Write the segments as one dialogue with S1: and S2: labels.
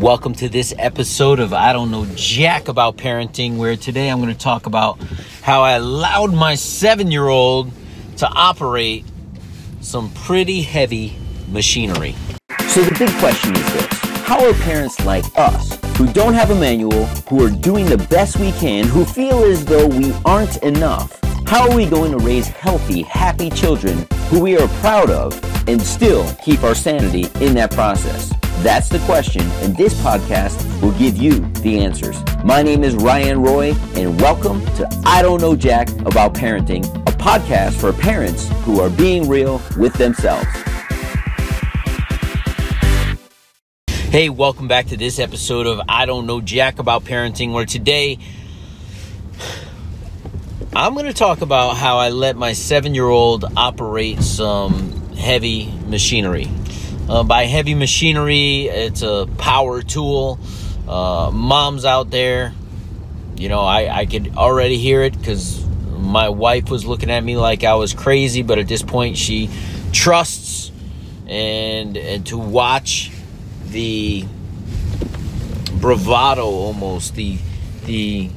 S1: Welcome to this episode of I Don't Know Jack About Parenting, where today I'm going to talk about how I allowed my seven year old to operate some pretty heavy machinery.
S2: So the big question is this How are parents like us, who don't have a manual, who are doing the best we can, who feel as though we aren't enough, how are we going to raise healthy, happy children who we are proud of and still keep our sanity in that process? That's the question, and this podcast will give you the answers. My name is Ryan Roy, and welcome to I Don't Know Jack About Parenting, a podcast for parents who are being real with themselves.
S1: Hey, welcome back to this episode of I Don't Know Jack About Parenting, where today I'm going to talk about how I let my seven year old operate some heavy machinery. Uh, by heavy machinery, it's a power tool. Uh, moms out there, you know, I, I could already hear it because my wife was looking at me like I was crazy, but at this point, she trusts and and to watch the bravado almost the the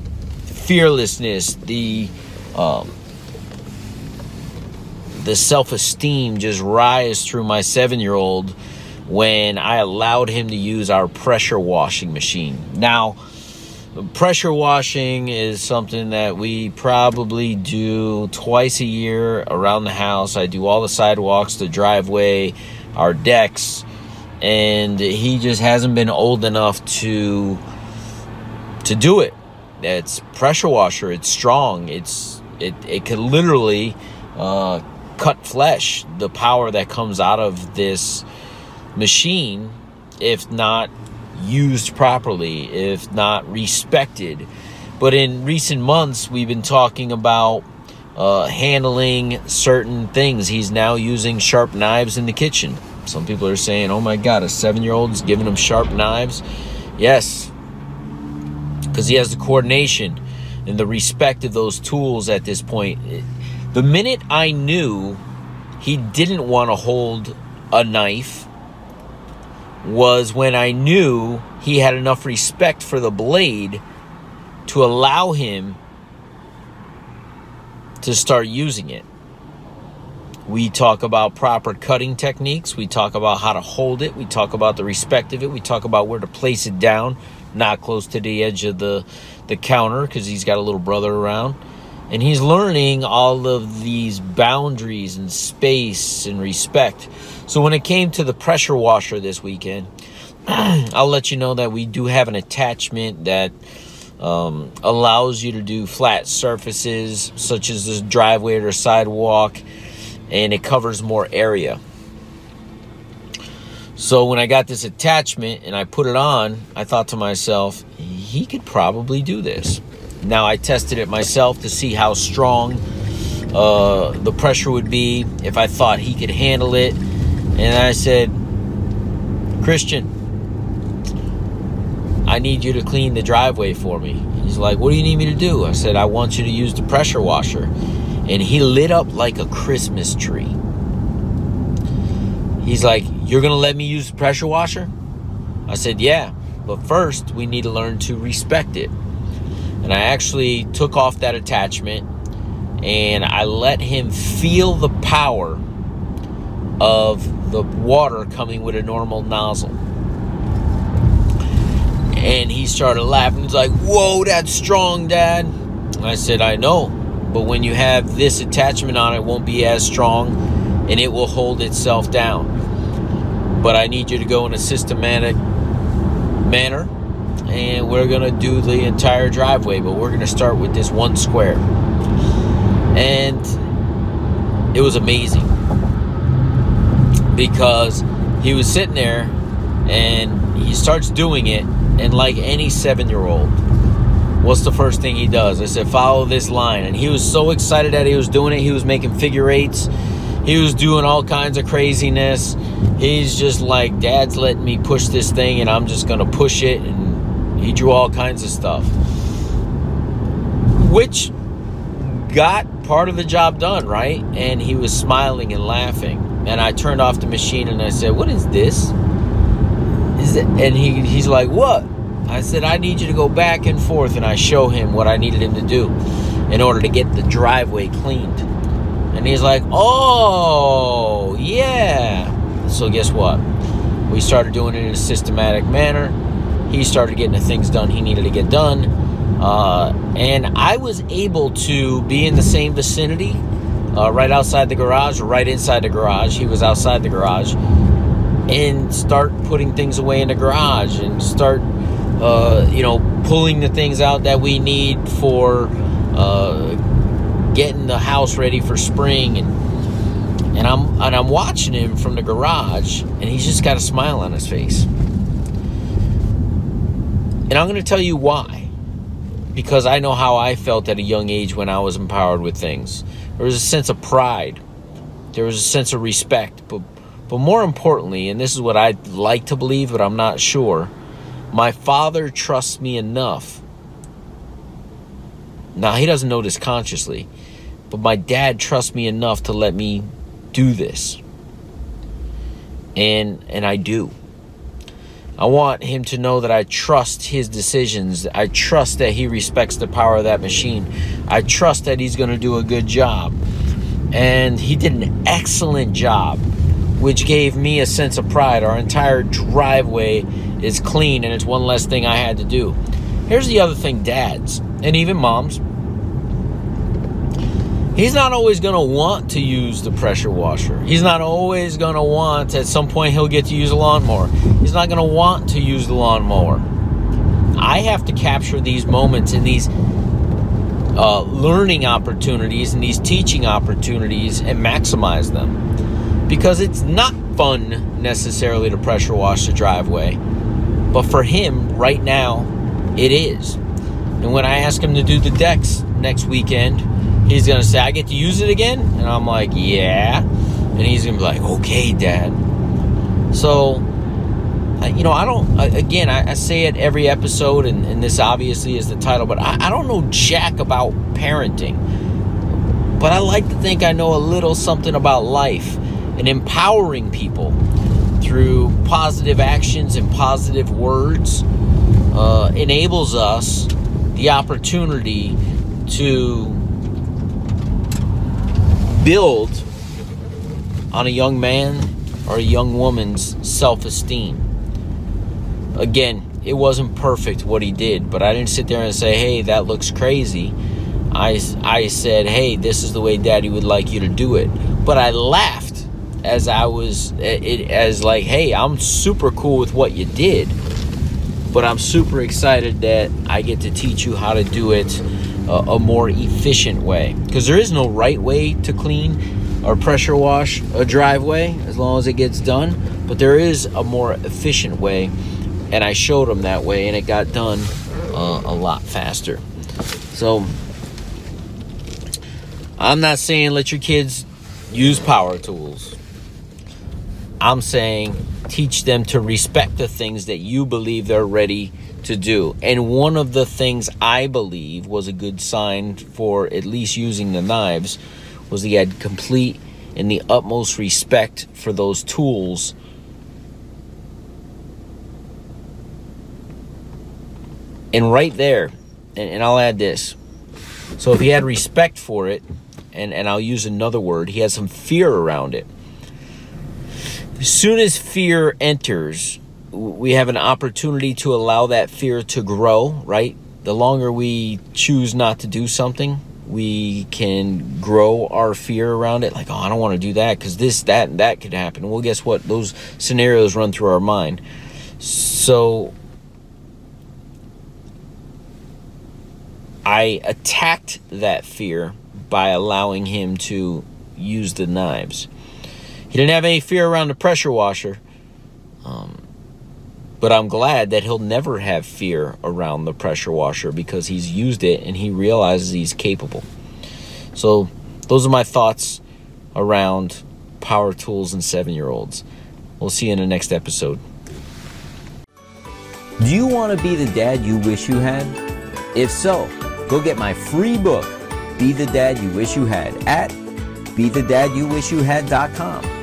S1: fearlessness the um, the self-esteem just rise through my seven-year-old when I allowed him to use our pressure washing machine. Now, pressure washing is something that we probably do twice a year around the house. I do all the sidewalks, the driveway, our decks, and he just hasn't been old enough to to do it. It's pressure washer. It's strong. It's it it could literally uh, cut flesh. The power that comes out of this machine, if not used properly, if not respected. But in recent months, we've been talking about uh, handling certain things. He's now using sharp knives in the kitchen. Some people are saying, oh my God, a seven year old is giving him sharp knives. Yes, because he has the coordination and the respect of those tools at this point. The minute I knew he didn't want to hold a knife was when I knew he had enough respect for the blade to allow him to start using it. We talk about proper cutting techniques. We talk about how to hold it. We talk about the respect of it. We talk about where to place it down, not close to the edge of the, the counter because he's got a little brother around. And he's learning all of these boundaries and space and respect. So when it came to the pressure washer this weekend, I'll let you know that we do have an attachment that um, allows you to do flat surfaces such as the driveway or sidewalk, and it covers more area. So when I got this attachment and I put it on, I thought to myself, he could probably do this. Now I tested it myself to see how strong uh, the pressure would be if I thought he could handle it. And I said, Christian, I need you to clean the driveway for me. He's like, What do you need me to do? I said, I want you to use the pressure washer. And he lit up like a Christmas tree. He's like, You're going to let me use the pressure washer? I said, Yeah, but first we need to learn to respect it. And I actually took off that attachment and I let him feel the power of the water coming with a normal nozzle. And he started laughing. He's like, Whoa, that's strong, Dad. And I said, I know. But when you have this attachment on, it won't be as strong and it will hold itself down. But I need you to go in a systematic manner and we're gonna do the entire driveway, but we're gonna start with this one square. And it was amazing because he was sitting there and he starts doing it, and like any seven year old, what's the first thing he does? I said, follow this line. And he was so excited that he was doing it, he was making figure eights. He was doing all kinds of craziness. He's just like, Dad's letting me push this thing, and I'm just gonna push it and he drew all kinds of stuff, which got part of the job done, right? And he was smiling and laughing. And I turned off the machine and I said, What is this? Is it? and he he's like, "What?" I said, "I need you to go back and forth," and I show him what I needed him to do in order to get the driveway cleaned. And he's like, "Oh, yeah." So guess what? We started doing it in a systematic manner. He started getting the things done he needed to get done. Uh, and I was able to be in the same vicinity, uh, right outside the garage, right inside the garage. He was outside the garage and start putting things away in the garage and start uh, you know pulling the things out that we need for uh, getting the house ready for spring and and I'm and I'm watching him from the garage and he's just got a smile on his face and I'm going to tell you why because I know how I felt at a young age when I was empowered with things there was a sense of pride there was a sense of respect but but more importantly, and this is what I'd like to believe, but I'm not sure, my father trusts me enough. Now, he doesn't know this consciously, but my dad trusts me enough to let me do this. And and I do. I want him to know that I trust his decisions. I trust that he respects the power of that machine. I trust that he's going to do a good job. And he did an excellent job which gave me a sense of pride. Our entire driveway is clean, and it's one less thing I had to do. Here's the other thing dads, and even moms, he's not always going to want to use the pressure washer. He's not always going to want, at some point, he'll get to use a lawnmower. He's not going to want to use the lawnmower. I have to capture these moments and these uh, learning opportunities and these teaching opportunities and maximize them because it's not fun necessarily to pressure wash the driveway. But for him, right now, it is. And when I ask him to do the decks next weekend, he's to say, I get to use it again? And I'm like, yeah. And he's to be like, okay, dad. So, you know, I don't, again, I, say it every episode, and, and, this obviously is the title, but I, I don't know jack about parenting. But I like to think I know a little something about life and empowering people through positive actions and positive words uh, enables us the opportunity to build on a young man or a young woman's self esteem. Again, it wasn't perfect what he did, but I didn't sit there and say, hey, that looks crazy. I, I said, hey, this is the way daddy would like you to do it. But I laughed as I was it, as like, hey, I'm super cool with what you did, but I'm super excited that I get to teach you how to do it a, a more efficient way. Because there is no right way to clean or pressure wash a driveway as long as it gets done, but there is a more efficient way, and I showed them that way, and it got done uh, a lot faster. So I'm not saying let your kids use power tools. I'm saying teach them to respect the things that you believe they're ready to do. And one of the things I believe was a good sign for at least using the knives was he had complete and the utmost respect for those tools. And right there, and, and I'll add this. So if he had respect for it, and, and I'll use another word, he had some fear around it as soon as fear enters, we have an opportunity to allow that fear to grow, right? The longer we choose not to do something, we can grow our fear around it. Like, oh, I don't want to do that because this, that, and that could happen. Well, guess what? Those scenarios run through our mind. So I attacked that fear by allowing him to use the knives. He didn't have any fear around the pressure washer. Um, but I'm glad that he'll never have fear around the pressure washer because he's used it and he realizes he's capable. So, those are my thoughts around power tools and seven year olds. We'll see you in the next episode.
S2: Do you want to be the dad you wish you had? If so, go get my free book, Be the Dad You Wish You Had, at BeTheDadYouWishYouHad.com.